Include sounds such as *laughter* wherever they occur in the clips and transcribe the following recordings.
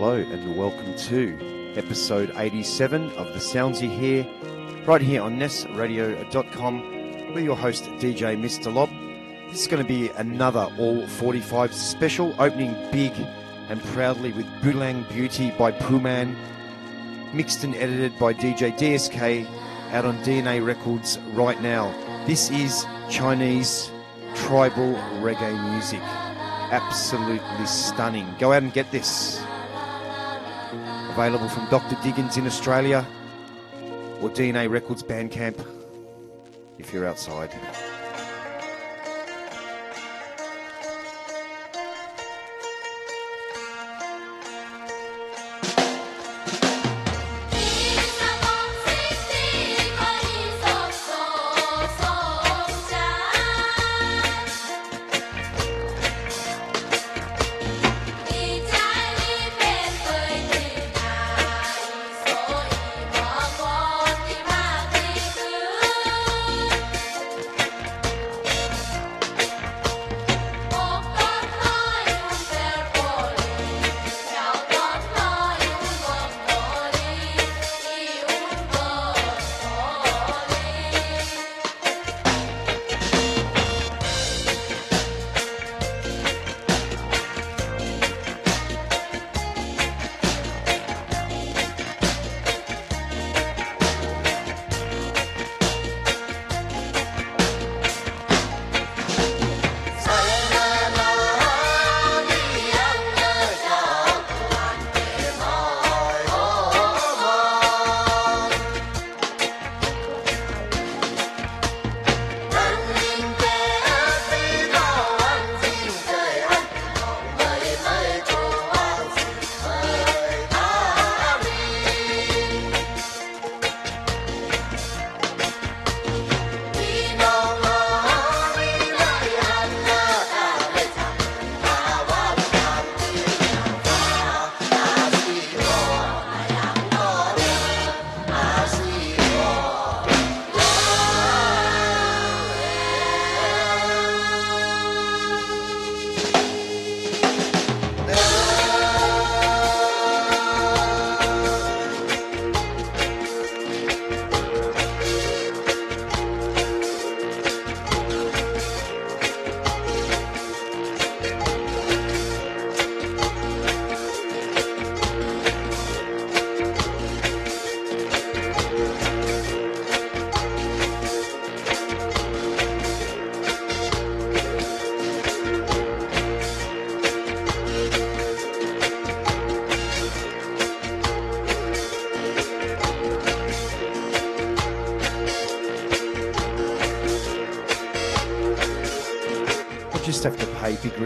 Hello and welcome to episode 87 of The Sounds You Hear, right here on NESRadio.com with your host DJ Mr. Lob. This is going to be another All 45 special, opening big and proudly with Bulang Beauty by Puman, mixed and edited by DJ DSK, out on DNA Records right now. This is Chinese tribal reggae music. Absolutely stunning. Go out and get this. Available from Dr. Diggins in Australia or DNA Records Bandcamp if you're outside.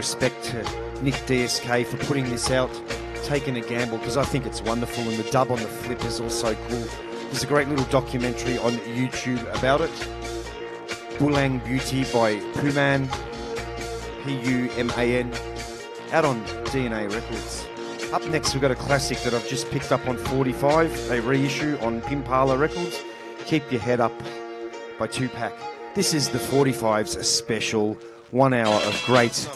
Respect to Nick DSK for putting this out, taking a gamble because I think it's wonderful, and the dub on the flip is also cool. There's a great little documentary on YouTube about it. Bulang Beauty by Puman, P U M A N, out on DNA Records. Up next, we've got a classic that I've just picked up on 45, a reissue on Pimpala Records. Keep Your Head Up by Tupac. This is the 45's special one hour of great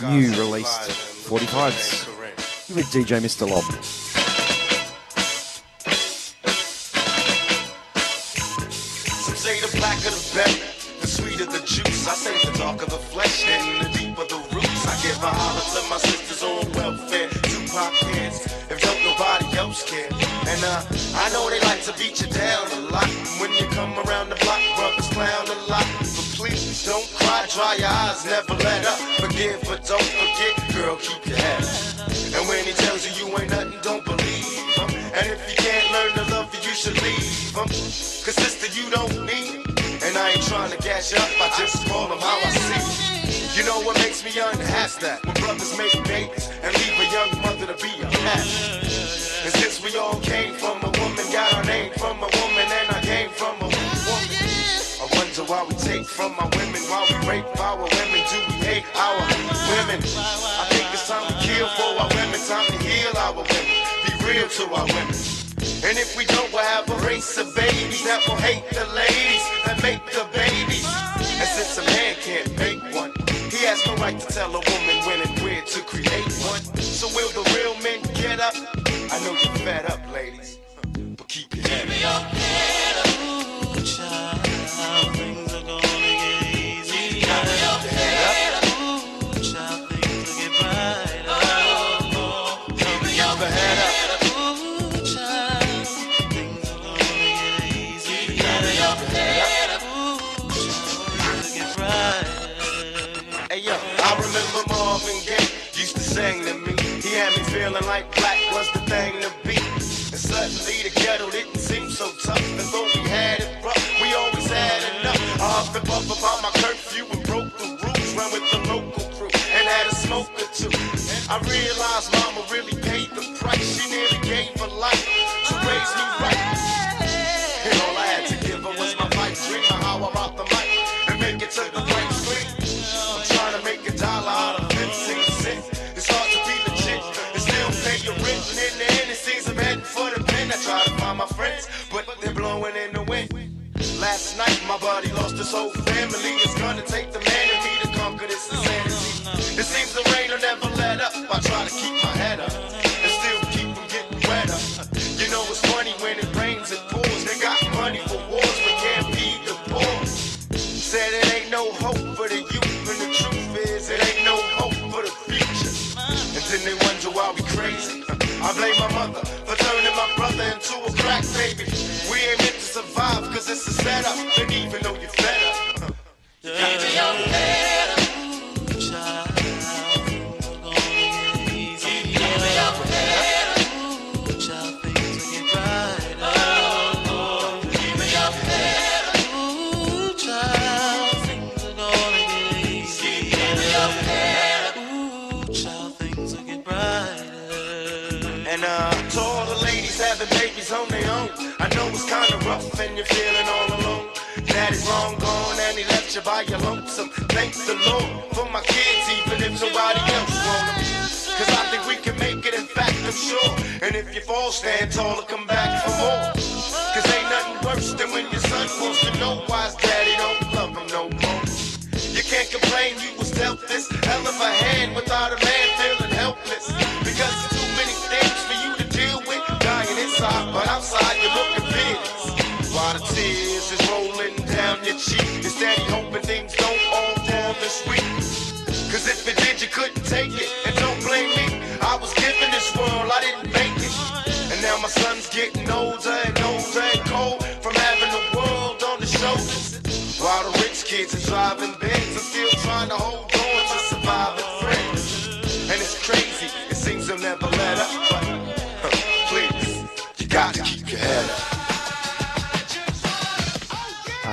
new released 45s with DJ Mr. Lob. Some say the blacker the better, the sweeter the juice. I say the darker the flesh and the deeper the roots. I give a holler to my sisters on welfare. Tupac kids, if don't nobody else care. And uh, I know they like to beat you down a lot. When you come around the block, clown a lot. Dry your eyes, never let up. Forgive, but don't forget, girl, keep your head up. And when he tells you you ain't nothing, don't believe him. And if you can't learn to love you, you should leave him. Cause sister, you don't need. And I ain't trying to you up, I just call him how I see. You know what makes me unhappy? that when brothers make babies and leave a young mother to be a mess. And since we all came from a woman, got our name from a woman, and I came from a woman take from my women while we rape our women? Do we hate our women? I think it's time to kill for our women, time to heal our women, be real to our women. And if we don't, we'll have a race of babies that will hate the ladies that make the babies. And since a man can't make one, he has no right to tell a woman when and where to create one. So will the real men get up? I know you're fed up, ladies, but keep your head up. Give me your head up, child. sang to me. He had me feeling like black was the thing to be. And suddenly the kettle, it can't complain, you was helpless. this hell of a hand without a man feeling helpless. Because there's too many things for you to deal with, dying inside, but outside you're looking fierce. A lot of tears is rolling down your cheek. Instead, you hoping things don't all fall this week. Cause if it did, you couldn't.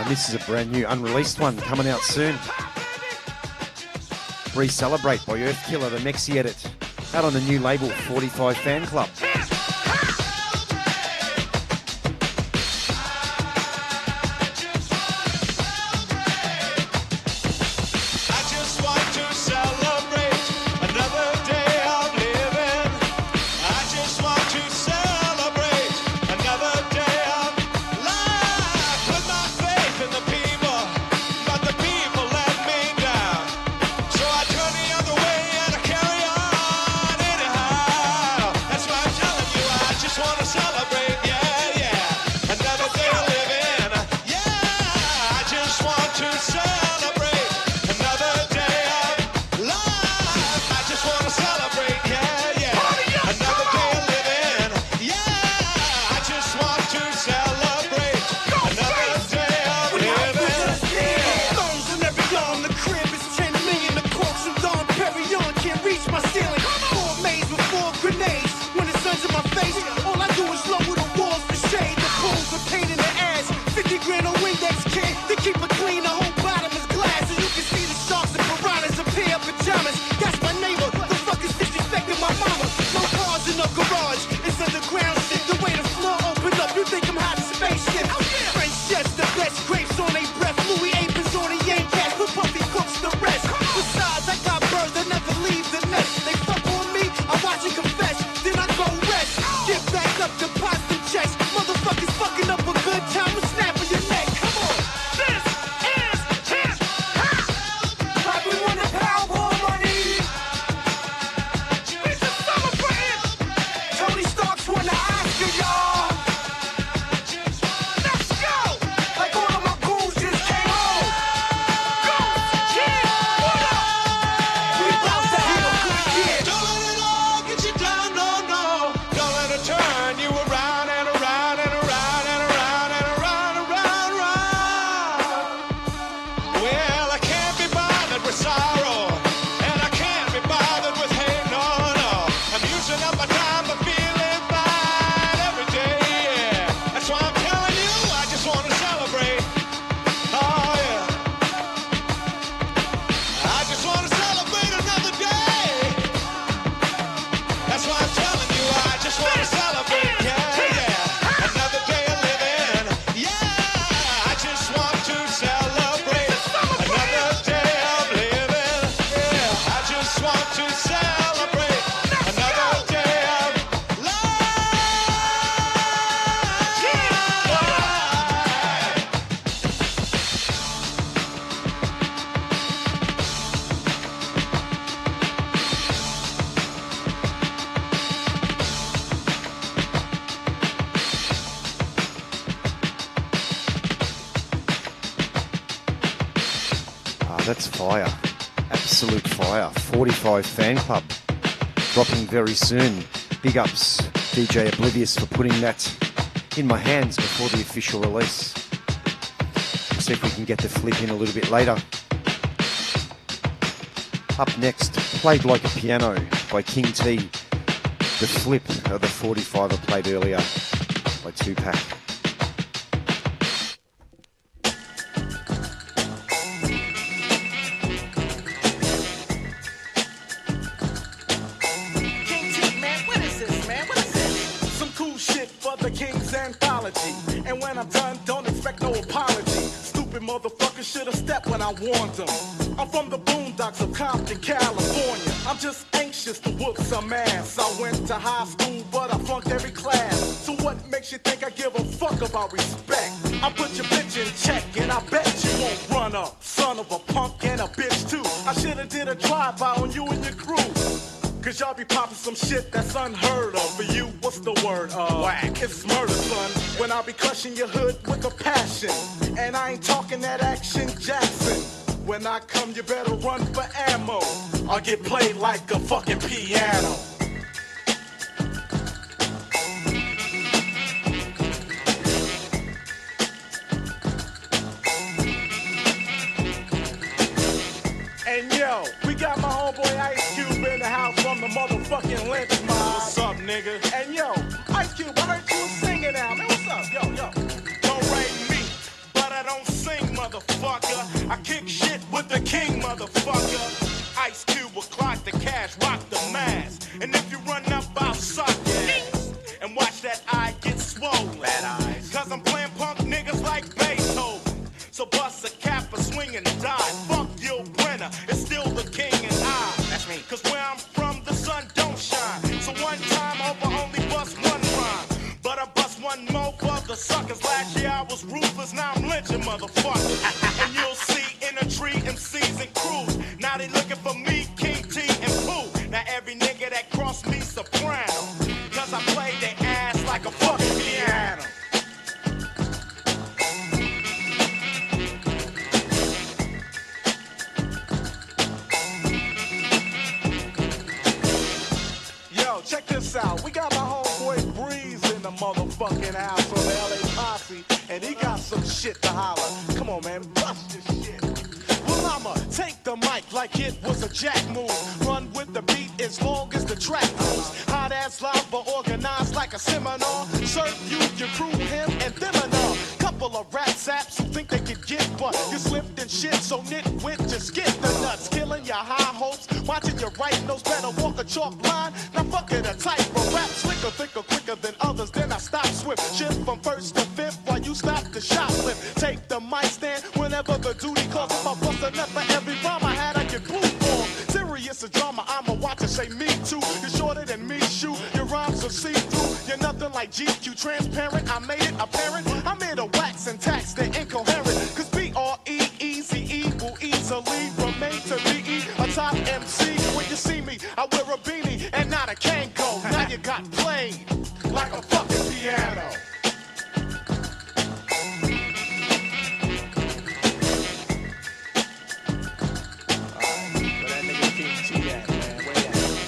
this is a brand new unreleased one coming out soon. Re Celebrate by Earth Killer, the Mexi edit. Out on the new label, 45 Fan Club. That's fire. Absolute fire. 45 Fan Club. Dropping very soon. Big ups, DJ Oblivious, for putting that in my hands before the official release. See if we can get the flip in a little bit later. Up next, Played Like a Piano by King T. The flip of the 45 I played earlier by Tupac. I'm from the boondocks of Compton, Cal. you better run for ammo. I'll get played like a fuck. made to be a top MC. When you see me, I wear a beanie and not a Kangol. Now you got played like a fucking piano.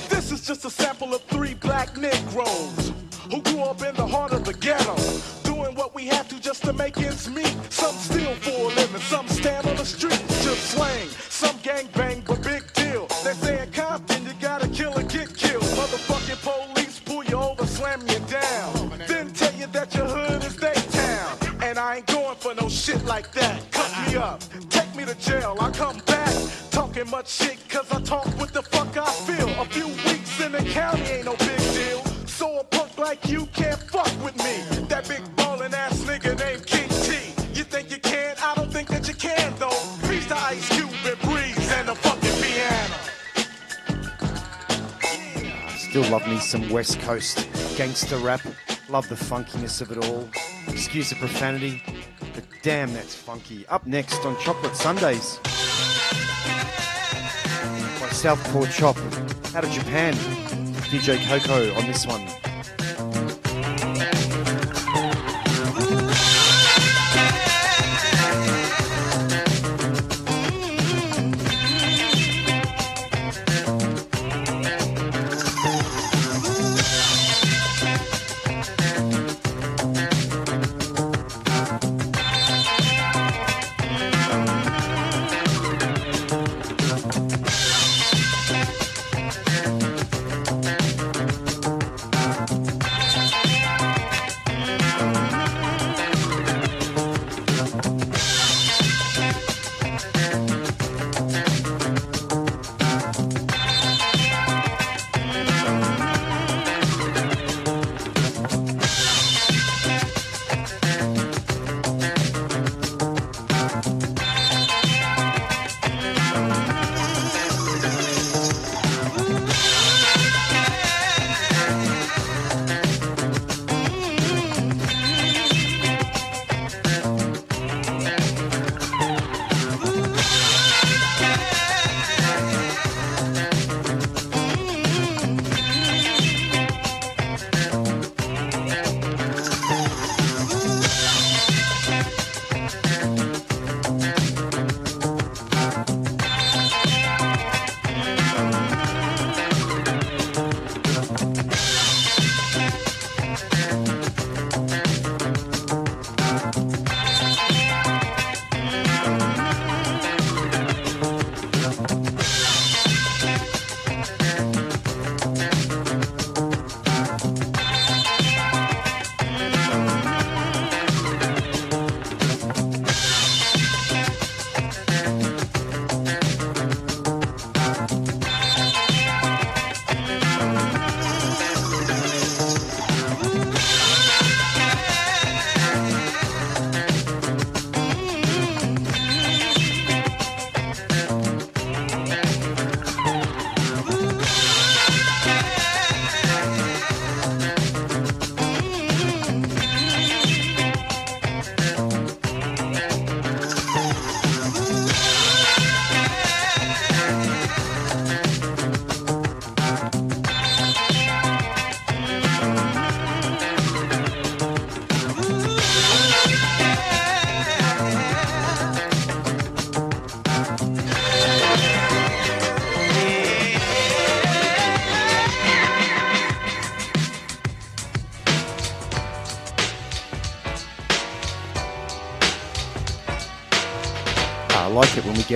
This is just a sample of three black Negroes who grew up in the heart of the ghetto Doing what we have to just to make ends meet. Some steal for a living, some stand on the street, just slang some West Coast gangster rap. Love the funkiness of it all. Excuse the profanity, but damn, that's funky. Up next on Chocolate Sundays by Southpaw Chop out of Japan. DJ Coco on this one.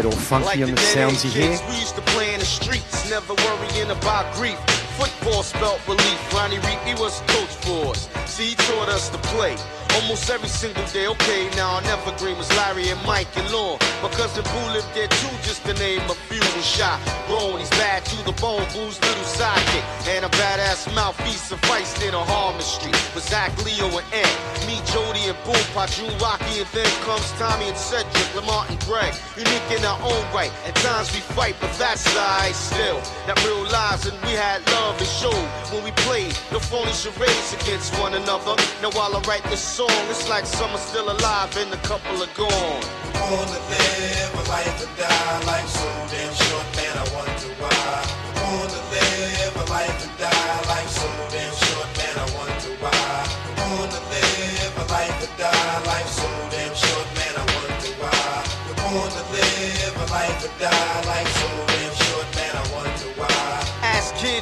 All funky Like on the dead sounds you hear. We used to play in the streets, never worrying about grief. Football spelt relief. Ronnie Reed, he was coach for us. See, he taught us to play. Almost every single day, okay, now our evergreen was Larry and Mike and Lon. My cousin Boo lived there too, just to name a few. Was shot, grown, he's bad to the bone, Boo's little sidekick. And a badass mouthpiece sufficed in a Harmon Street. With Zach, Leo, and Ed. Me, Jody, and Boom, Pajun, Rocky, and then comes Tommy and Cedric, Lamont and Greg. Unique in our own right. At times we fight, but that's alright still. That real lives and we had love and show when we played. No phony charades against one another. Now while I write this song, it's like some are still alive and a couple are gone. To live a life die life so damn short, man. I wonder why. To live a life and die so damn short, man. I wonder why. To live a life die so damn short, man. I wonder why. To live a life die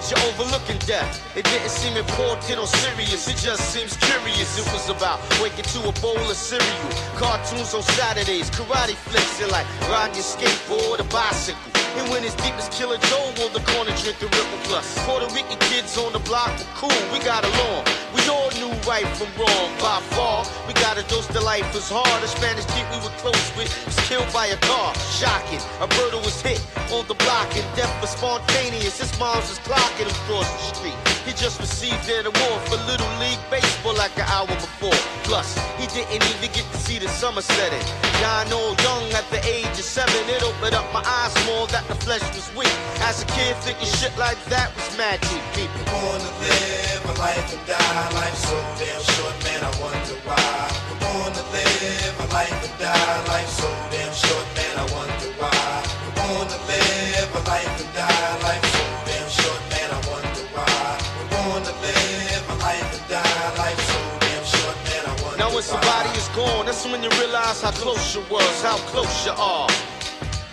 Kids, you're overlooking death. It didn't seem important or serious, it just seems curious. It was about waking to a bowl of cereal, cartoons on Saturdays, karate flicks, and like riding your skateboard or bicycle. And when it's deep as Killer Joe on the corner drinking Ripple Plus. Puerto Rican kids on the block were cool, we got along. We all knew right from wrong by far. We got a dose to life was hard. A Spanish kid we were close with was killed by a car. Shocking. A murder was hit on the block and death was spontaneous. His mom's was clocking across the street. He just received an award for Little League Baseball like an hour before. Plus, he didn't even get to see the summer setting. Dying all young at the age of seven, it opened up my eyes more that the flesh was weak. As a kid, thinking shit like that was magic, people. Born to live a life and die life so damn short, man. I wonder why. We're born to live a life and die life so damn that's when you realize how close you was, how close you are.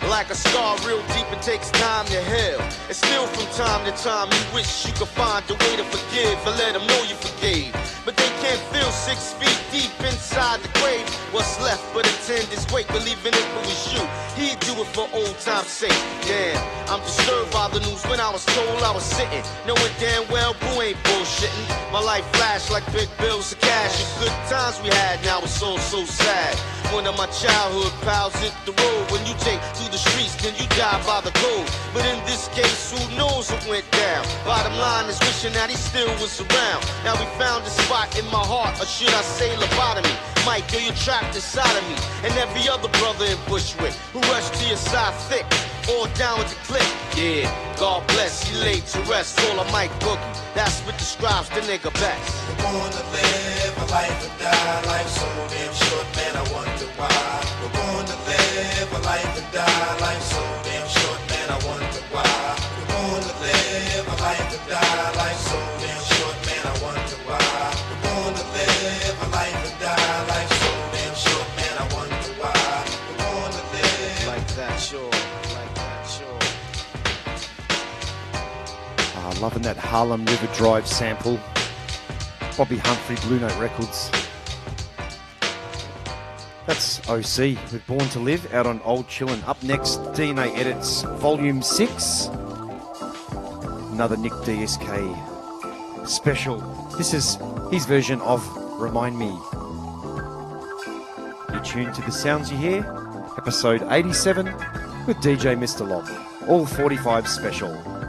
Like a scar real deep, it takes time to heal. And still from time to time, you wish you could find a way to forgive and let them know you forgave. But they can't feel six feet deep inside the grave. What's left but a tender's weight, believing it was you. He'd do it for old time's sake. Damn, I'm disturbed by the news when I was told I was sitting. Knowing damn well Boo ain't bullshitting. My life flashed like big bills of cash. The good times we had, now it's all so sad. One of my childhood pals hit the road. When you take to the streets, then you die by the code. But in this case, who knows what went down? Bottom line is wishing that he still was around. Now we found a spot in my heart, or should I say lobotomy? Mike, girl, you're trapped inside of me. And every other brother in Bushwick who rushed to your side thick. All down with the click. Yeah, God bless, he laid to rest. All of Mike Boogie. That's what describes the nigga best. We're born to live a life and die life so damn short, man. I wonder why. We're to live a life and die life so That Harlem River Drive sample. Bobbi Humphrey, Blue Note Records. That's OC with Born to Live out on Cold Chillin'. Up next, DNA Edits Volume 6. Another Nick DSK special. This is his version of Remind Me. You're tuned to the sounds you hear, episode 87 with DJ Mr. Lob. All 45 special.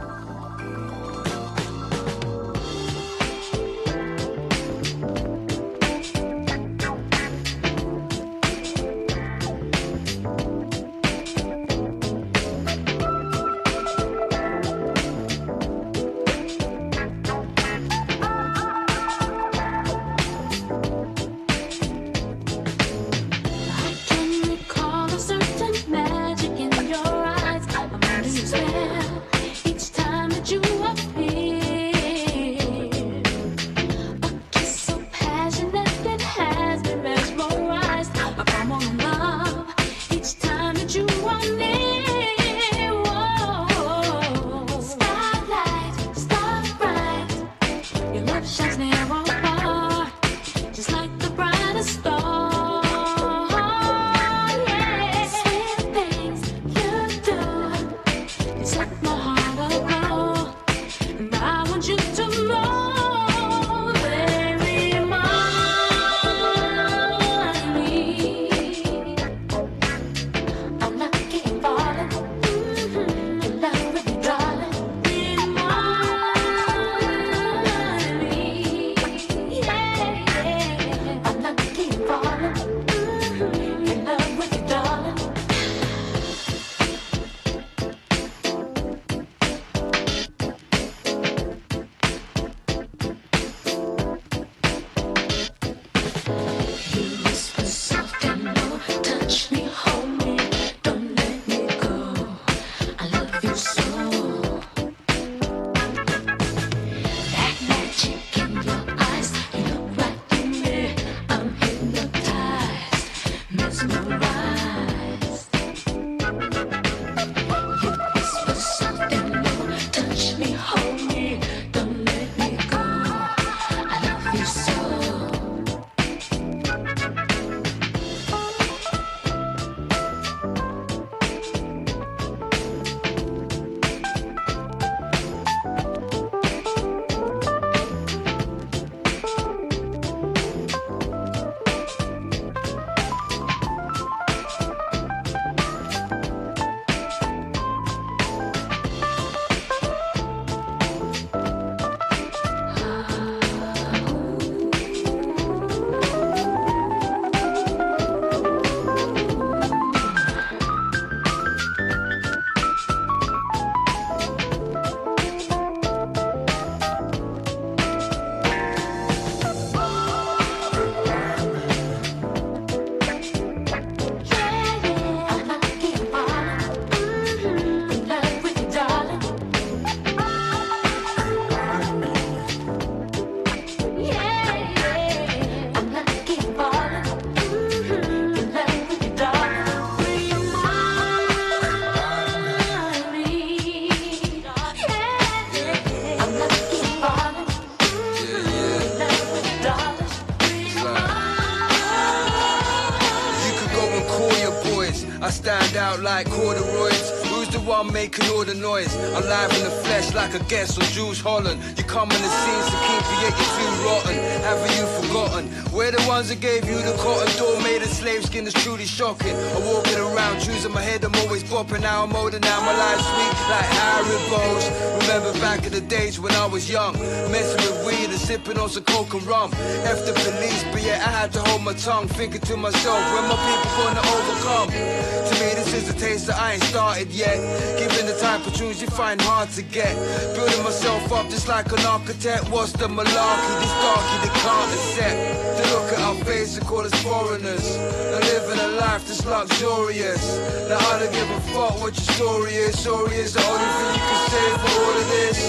One making all the noise? Alive in the flesh like a guest on Jools Holland. You come in the scenes to keep you, yet you're too rotten. Haven't you forgotten? We're the ones that gave you the cotton door made of slave skin is truly shocking. I'm walking around, choosing my head, I'm always bopping. Now I'm older, now my life's sweet like Haribos. Remember back in the days when I was young, messing with weed and sipping on some coke and rum. F the police, but yeah, I had to hold my tongue, thinking to myself, when my people gonna overcome? To me, this is a taste that I ain't started yet. Given the type of tunes you find hard to get. Building myself up just like an architect. What's the malarkey? This darky they can't accept. To look at our face and call us foreigners. And living a life that's luxurious. Now I don't give a fuck what your story is. Story is the only thing you can say for all of this.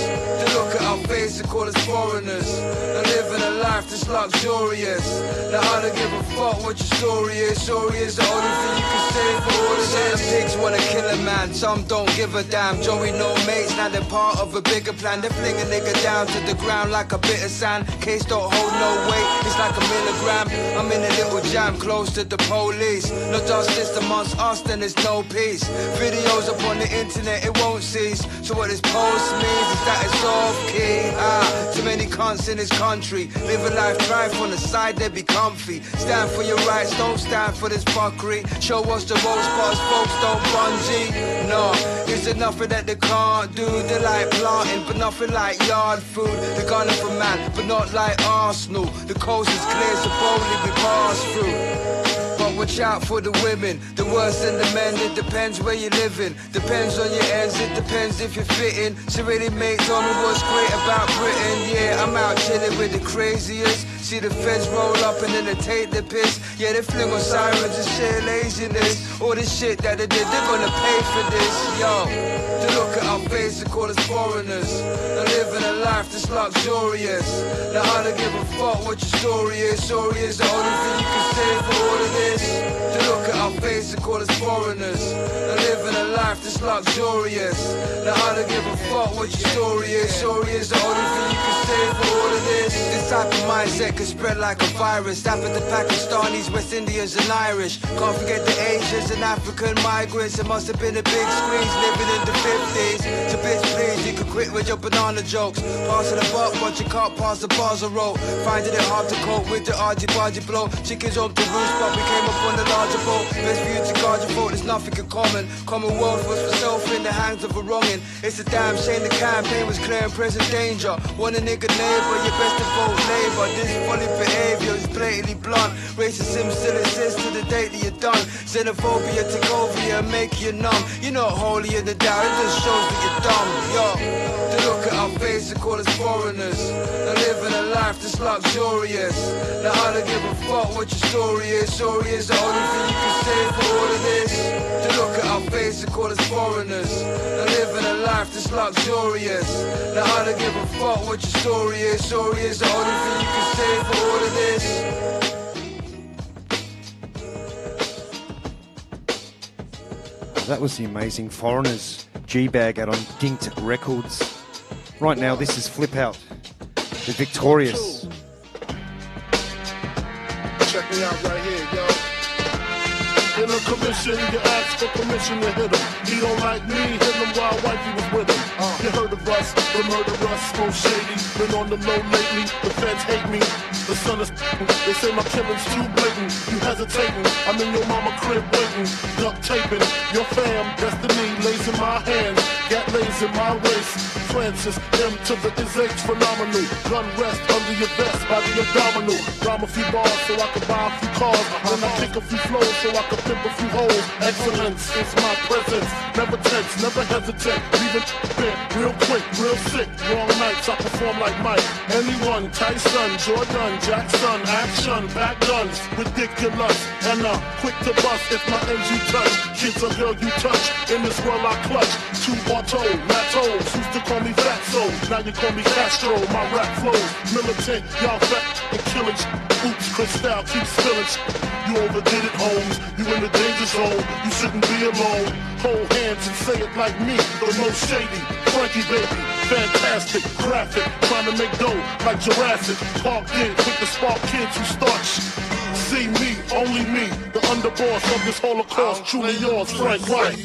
To look at our face and call us foreigners. And living a life that's luxurious. Now I don't give a fuck what your story is. Story is the only thing you can say for all this. Some pigs wanna kill a man, some don't give a damn. Joey no mates, now they're part of a bigger plan. They fling a nigga down to the ground like a bit of sand. Case don't hold no weight, it's like a milligram. I'm in a little jam close to the police. No justice amongst us, then there's no peace. Videos up on the internet, it won't cease. So what this post means is that it's off key. Ah, too many in this country. Live a life, thrive on the side, they be comfy. Stand for your rights, don't stand for this fuckery. Show us the road spots, folks don't bungee. No, it's nothing that they can't do. They like planting, but nothing like yard food. They're gunning for man, but not like Arsenal. The coast is clear, so boldly we pass through. Watch out for the women, the worse than the men. It depends where you're living, depends on your ends. It depends if you're fitting. So really, mate, tell me what's great about Britain. Yeah, I'm out chilling with the craziest. See the feds roll up and then they take the piss. Yeah, they fling on sirens and share laziness. All this shit that they did, they're gonna pay for this. Yo, to look at our face and call us foreigners. And living a life that's luxurious. Now I don't give a fuck what your story is. Story is the only thing you can say for all of this. To look at our face and call us foreigners. And living a life that's luxurious. Now I don't give a fuck what your story is. Story is the only thing you can say for all of this. This type of mindset can spread like a virus. That with the Pakistanis, West Indians, and Irish. Can't forget the Asians and African migrants. It must have been a big squeeze living in the 50s. So bitch, please, you can quit with your banana jokes. Passing the buck, but you can't pass the bars of road. Finding it hard to cope with the argy bargy blow. Chickens up the roost, but we came up on the larger boat. Best for you to guard your vote, there's nothing in common. Commonwealth was for self in the hands of a wronging. It's a damn shame the campaign was clear and present danger. Want a nigga neighbor, you best to vote labor. This is funny behavior is blatantly blunt. Racism still exists to the date that you're done. Xenophobia take over you and make you numb. You're not holy in the just shows that you're dumb. Yo, to look at our face and call us foreigners. And living a life that's luxurious. Now I don't give a fuck what your story is. Is the only thing you can say for all of this. To look at our face and call us foreigners. And living a life that's luxurious. Now I don't give a fuck what your story is. Is the only thing you can say for all of this. That was the amazing Foreigners G Bag out on Ginked Records. Right now, this is Flip Out. The Victorious. Check me out right here, yo. A commission, you ask for permission to hit him. He don't like me, hit him while wifey was with him. You heard of us, the murder us, most shady. Been on the low lately, the feds hate me. The son is *laughs* they say my killing's too blatant. You hesitating, I'm in your mama crib waiting. Duct taping, your fam, destiny lays in my hands. Gat lays in my waist. Francis, M to the is H phenomenal. Gun rest under your vest by the abdominal. Rhyme a few bars so I can buy a few cars. Then I kick a few flows so I can pimp a few holes. Excellence is my presence. Never tense, never hesitate. Leave it bent, real quick, real sick. Wrong nights, I perform like Mike. Anyone, Tyson, Jordan, Jackson, action, back guns, ridiculous. And uh, quick to bust if my ends you touch. Kids a girl you touch. In this world I clutch. Two auto, matos. Used to call me Fatso. Now you call me Castro. My rap flows militant. Y'all fat and killing. Oops, Cristal keep spilling. You overdid it, Holmes. You in the danger zone. You shouldn't be alone. Hold hands and say it like me. The most shady. Frankie baby. Fantastic, graphic, trying to make dough like Jurassic. Park in, quick to spark kids who start see me, only me, the underboss of this Holocaust. Truly yours, Frank White.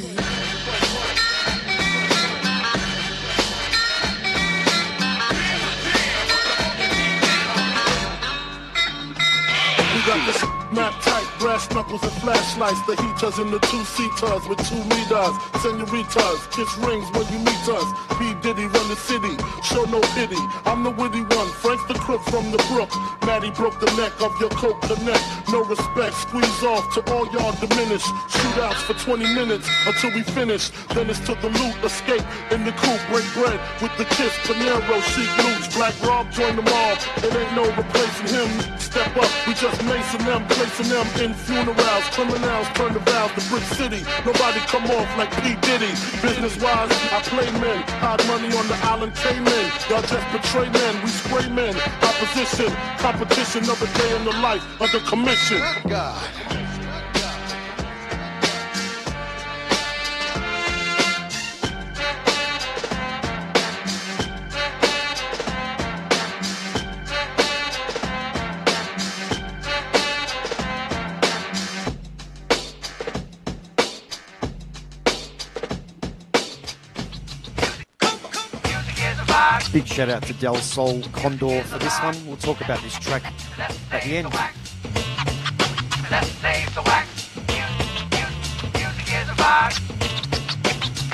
Got map tight, brass knuckles and flashlights. The heaters in the two seaters with two meters. Senoritas, kiss rings when you meet us. P. Diddy run the city, show no pity. I'm the witty one, Frank the crook from the brook. Maddie broke the neck of your coke. No respect, squeeze off to all y'all diminish. Shootouts for 20 minutes until we finish. Then it's to the loot, escape in the coupe, break bread with the kiss. Panero, chic loots, Black Rob join them all. It ain't no replacing him. Step up, we just macing them, placing them in funerals. Criminals turn the valves to Brick City. Nobody come off like P. Diddy. Business wise, I play men. Hide money on the island Cayman. Y'all just betray men, we spray men. Opposition, competition of a day in the life of the commission. Big shout out to Del Sol Condor for this one. We'll talk about this track at the end. Let's save the wax. Music is alive.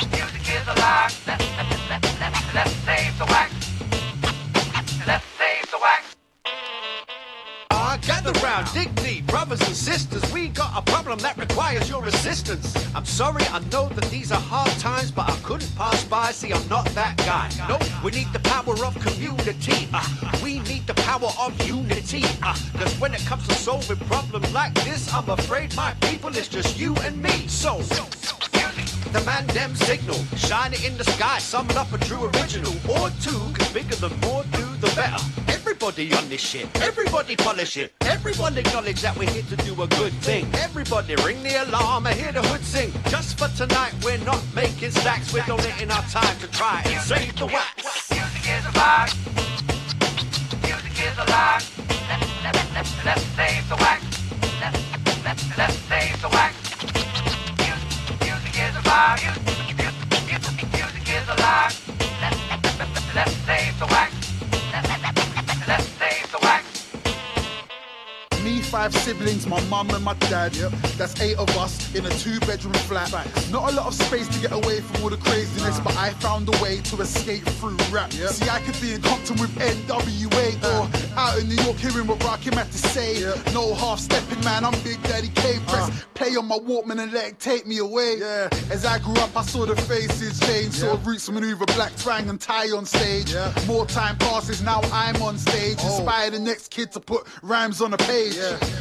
Music is alive. Let's, let, let, let, let's save the wax. Let's save the wax. Ah, gather round, brothers and sisters. We got a problem that requires your assistance. I'm sorry, I know that these are hard times, but I couldn't pass by. See, I'm not that guy. No, we need the power of community. Uh, we need the power of unity. Uh, Cause when it comes to solving problems like this, I'm afraid my people is just you and me. So, the man dem signal, shine it in the sky, summon up a true original or two, cause bigger the more do the better. Everybody on this shit, everybody polish it, everyone acknowledge that we're here to do a good thing. Everybody ring the alarm, I hear the hood sing. Just for tonight, we're not making stacks, we're donating our time to try and save the wax. Music is alive. Music is alive. Let, let, let, let's save the wax. Let, let, let's save the wax. Music, music is alive. Five siblings, my mum and my dad. That's eight of us in a two bedroom flat. Not a lot of space to get away from all the craziness, but I found a way to escape through rap. See, I could be in Compton with NWA or out in New York hearing what Rakim had to say. No half stepping, man, I'm Big Daddy K. Press play on my Walkman and let it take me away. As I grew up, I saw the faces change, saw Roots Manuva, Blak Twang and tie on stage. More time passes, now I'm on stage. Inspire the next kid to put rhymes on a page.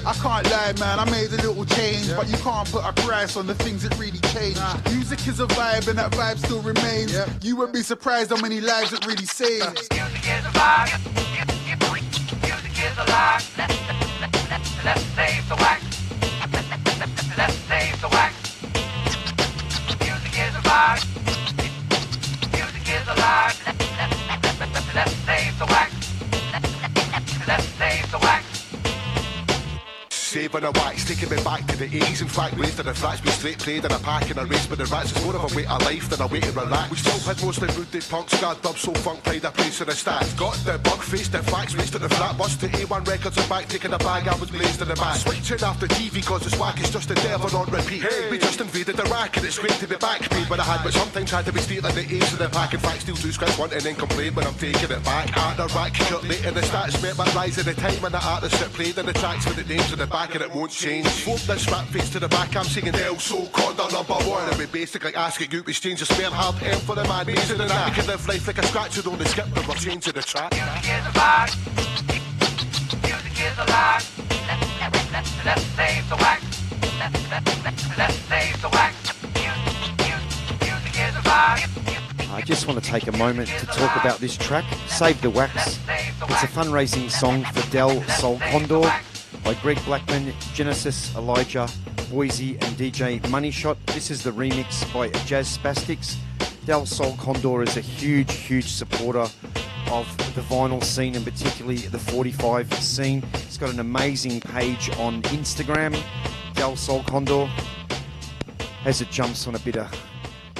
I can't lie, man, I made a little change, but you can't put a price on the things that really change. Music is a vibe, and that vibe still remains. You would be surprised how many lives it really saves. Let's save the wax. Let, let, let, let's save the wax. Music is. Saving a wax, taking me back to the 80s. In fact, raised in the flats, be straight played in a pack in a race with the rats. It's more of a way of life than a way to relax. We still had mostly moody punk, scarred dub, soul funk, played a place in the stats. Got the bug face, the facts, raised to the flat. Bus to A1 records and back, taking a bag, I was blazed in the back. Switching after TV, cause it's whack, it's just the devil on repeat. Hey. We just invaded the rack, and it's great to be back. Paid what I had, but sometimes had to be stealing the ace of the pack. In fact, still do scratch one and then complain when I'm taking it back. At the rack, cut late in the stats, met my rise in the time when the artists that played in the tracks with the names in the back, and it won't change. Rap face to the back, I'm singing Condor number one. And we basically exchange a spare hard pen for the man the that. Can live life like a scratch, only skip, the track. Music is. Music is let's save the wax. Let, let, let, let's save the wax. I just want to take a moment to talk about this track, Save the Wax. It's a fundraising song for Del Sol Condor by Greg Blackman, Genesis, Elijah, Boise, and DJ Money Shot. This is the remix by Jazz Spastiks. Del Sol Condor is a huge, huge supporter of the vinyl scene and particularly the 45 scene. He's got an amazing page on Instagram, Del Sol Condor, as it jumps on a bit of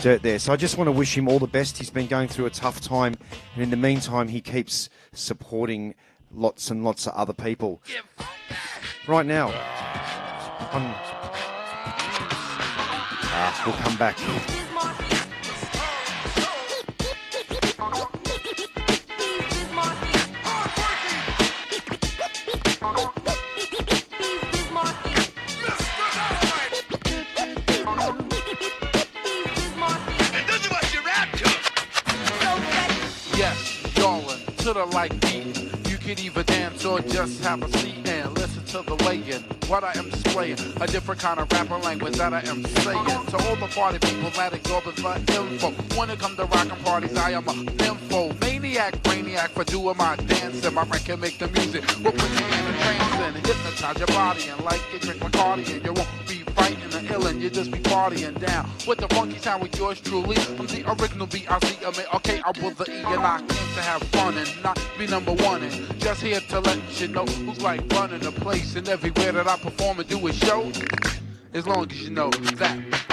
dirt there. So I just want to wish him all the best. He's been going through a tough time, and in the meantime, he keeps supporting lots and lots of other people. Right now, on. Ah, we'll come back. To the like beat. Either dance or just have a seat and listen to the weighing. What I am displaying, a different kind of rapper language that I am saying. To all the party people that exorbitant for info. When it come to rockin' parties, I am a nympho. Maniac, brainiac for doing my dancing. My record make the music. We'll put you in a trance and hypnotize your body. And like it, drink Bacardi and you won't be fighting the illin'. You just be partying down with the funky sound with yours truly. I'm the original mean, okay, I was the E and I came to have fun and not be number one. And just here to let you know who's like running the place. And everywhere that I perform and do a show, as long as you know that.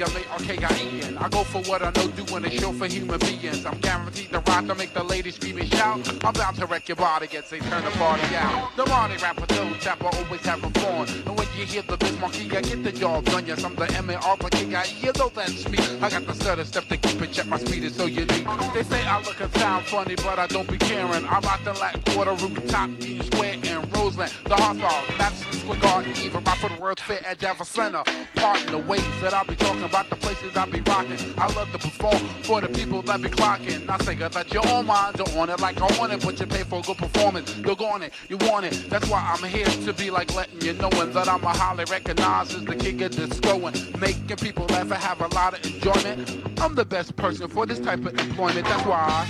I go for what I know, doing a show for human beings. I'm guaranteed to rock to make the ladies scream and shout. I'm bound to wreck your body, get say turn the party out. The party rapper, toe tapper, always having fun. And when you hear the Biz Markie, I get the job done. Yes, I'm the M.A.R. K.I.E. You that's me. I got the stutter step to keep it check. My speed is so unique. They say I look and sound funny, but I don't be caring. I'm rock the Latin quarter, rooftop, Union Square, and Roseland. The Hostile, Madison Square Garden, even right for the World's Fair at Javits Center. Pardon the ways that I'll be talking about the places I'll be rocking. I love to perform for the people that be clocking. I say that your own mind don't want it like I want it, but you pay for a good performance. You're on it, you want it. That's why I'm here to be like letting you know that I'm a highly recognized as the king of and making people laugh and have a lot of enjoyment. I'm the best person for this type of employment. That's why.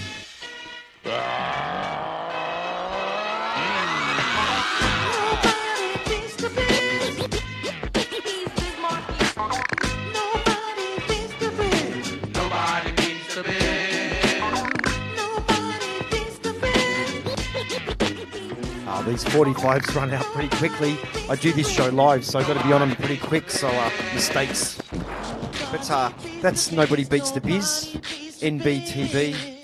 Nobody these 45s run out pretty quickly. I do this show live, so I've got to be on them pretty quick, so uh, mistakes. But uh, that's Nobody Beats the Biz, NBTV.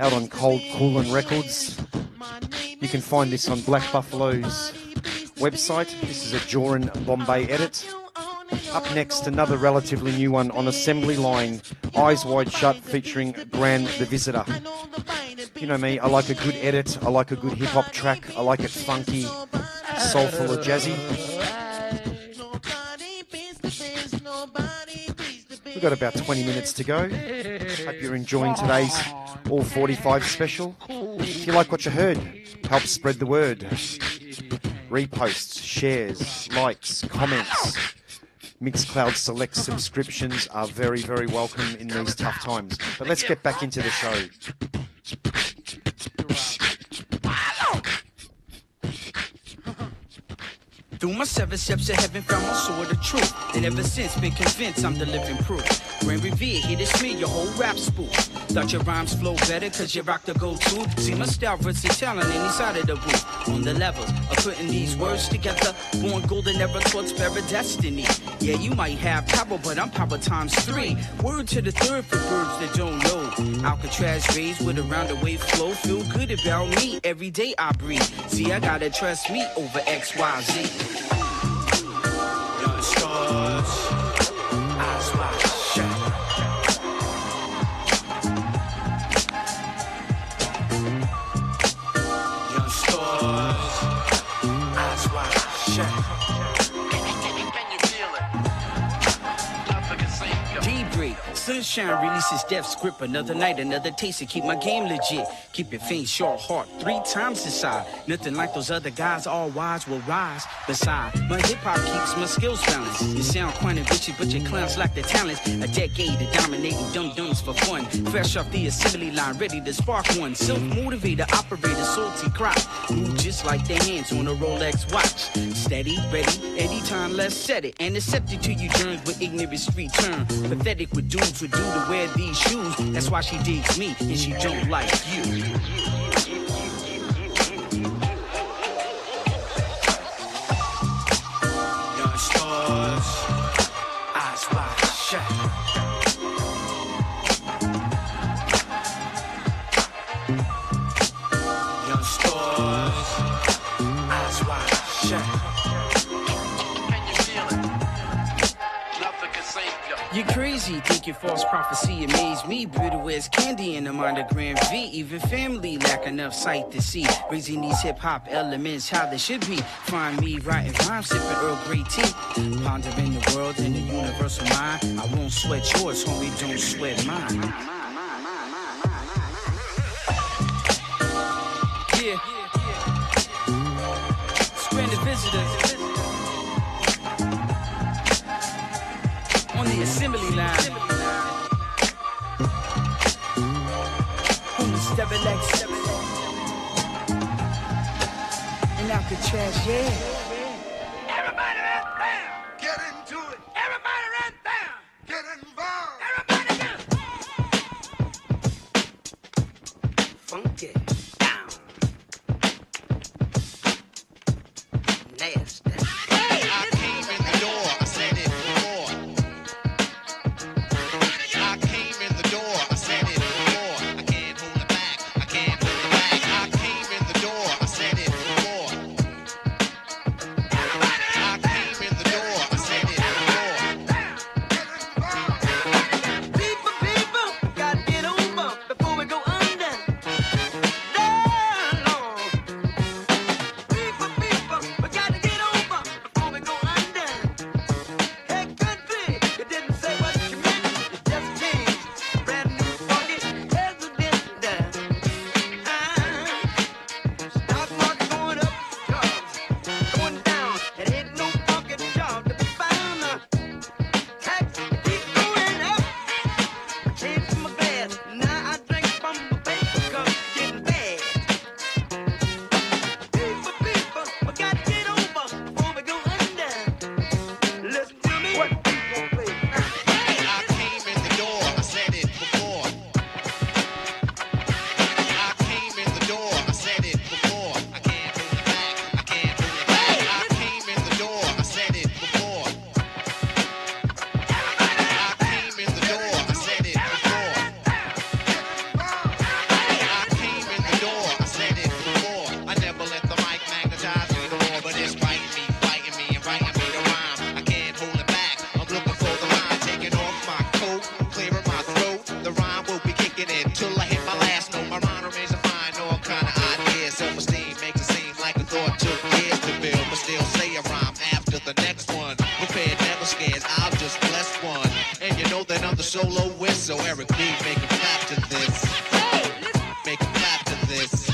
Out on Cold Chillin' Records. You can find this on Black Buffalo's website. This is a Jorun Bombay edit. Up next, another relatively new one on Assembly Line, Eyes Wide Shut, featuring Gran the Visitor. You know me, I like a good edit, I like a good hip hop track, I like it funky, soulful or jazzy. We've got about 20 minutes to go. Hope you're enjoying today's All 45 special. If you like what you heard, help spread the word. Reposts, shares, likes, comments. Mixcloud Select subscriptions are very, very welcome in these tough times. But let's get back into the show. Through my seven steps to heaven, found my sword of truth. And ever since, been convinced I'm the living proof. Grand Revere, to smear your whole rap spool. Thought your rhymes flow better, cause you rock the go-to. See my style versus talent any side of the roof. On the level of putting these words together. Born golden, never spare destiny. Yeah, you might have power, but I'm power times three. Word to the third for birds that don't know. Alcatraz raised with a round wave flow. Feel good about me every day I breathe. See, I gotta trust me over X, wide sunshine releases death's grip. Another night, another taste to keep my game legit. Keep it faint, short, heart, three times the size. Nothing like those other guys, all wise will rise. Beside, my hip hop keeps my skills balanced. You sound quite ambitious, but your clowns lack the talents. A decade of dominating dum dums for fun. Fresh off the assembly line, ready to spark one. Self motivator, operator, salty crop. Move just like their hands on a Rolex watch. Steady, ready, anytime, let's set it. And accept it to you germs with ignorance return. Pathetic with dudes who do to wear these shoes. That's why she digs me and she don't like you. You're crazy, thinking false prophecy amaze me. Brittle as candy in the mind of Grand V. Even family lack enough sight to see. Raising these hip hop elements how they should be. Find me writing rhymes, sipping Earl Grey tea. Pondering the world in the universal mind. I won't sweat yours, homie, don't sweat mine. And Alcatraz, yeah. Everybody right down. Get into it. Everybody right down. Get involved. Everybody get Funky. So Eric B, make a clap to this. Make a clap to this.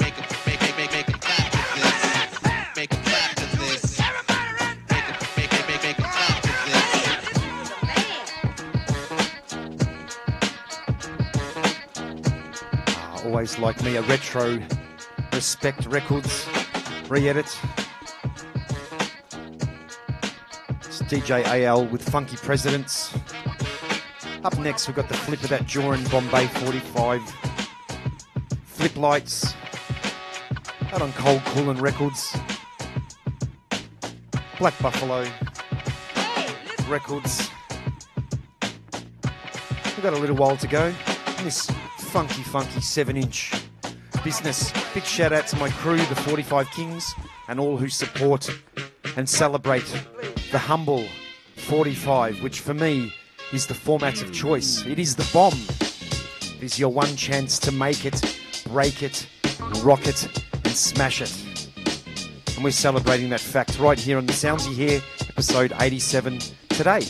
Make a make make make make a clap to this. Make a clap to this. Make a make make make make a clap to this. Ah, always like me, a retro Respect Records re-edit. It's DJ AL with Funky Presidents. Up next, we've got the flip of that Jorun Bombay 45. Flip lights. Out on Cold Chillin' Records. Black Buffalo Records. We've got a little while to go. in This funky, funky 7 inch business. Big shout out to my crew, the 45 Kings, and all who support and celebrate the humble 45, which for me is the format of choice. It is the bomb. It is your one chance to make it, break it, rock it, and smash it. And we're celebrating that fact right here on the Sounds You Hear, episode 87 today.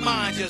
Mind you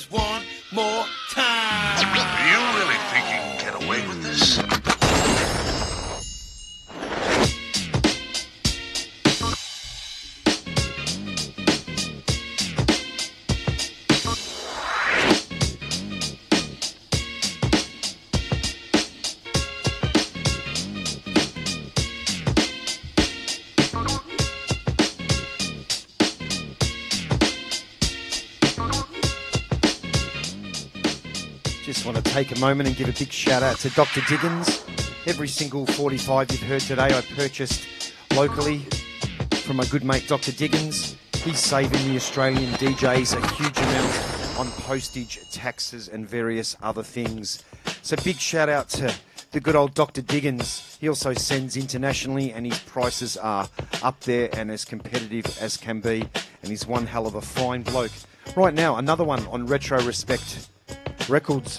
moment and give a big shout out to Dr. Diggins. Every single 45 you've heard today, I purchased locally from my good mate Dr. Diggins. He's saving the Australian DJs a huge amount on postage, taxes, and various other things. So, big shout out to the good old Dr. Diggins. He also sends internationally, and his prices are up there and as competitive as can be. And he's one hell of a fine bloke. Right now, another one on Retro Respect Records.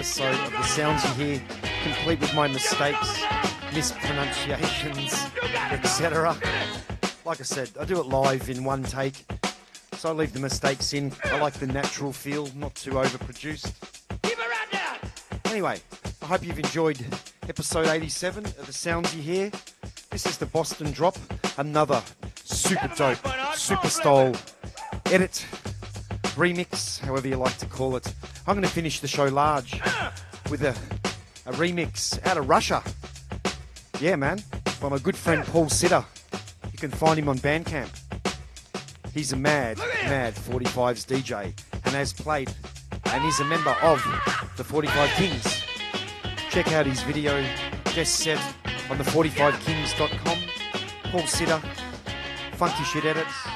episode of the sounds you hear, complete with my mistakes, mispronunciations, etc. Like I said, I do it live in one take, so I leave the mistakes in. I like the natural feel, not too overproduced. Anyway, I hope you've enjoyed episode 87 of the sounds you hear. This is the Boston Drop, another super dope, super style edit, remix, however you like to call it. I'm going to finish the show large with a, a remix out of Russia. Yeah, man, by my good friend Paul Sitter. You can find him on Bandcamp. He's a mad, mad 45s DJ and has played and is a member of the 45 Kings. Check out his video guest set on the 45kings.com. Paul Sitter, funky shit edits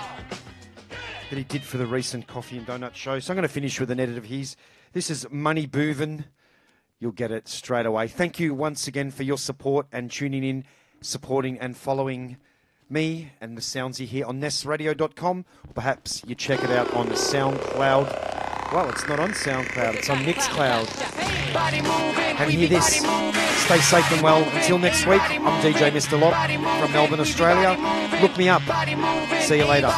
that he did for the recent Coffee and Donut show. So I'm going to finish with an edit of his. This is Money Boovin. You'll get it straight away. Thank you once again for your support and tuning in, supporting and following me and the sounds you hear on nestradio.com. Perhaps you check it out on SoundCloud. Well, it's not on SoundCloud, it's on Mixcloud. And hear this. Stay safe and well. Until next week, I'm DJ Mr. Lob from Melbourne, Australia. Look me up. See you later.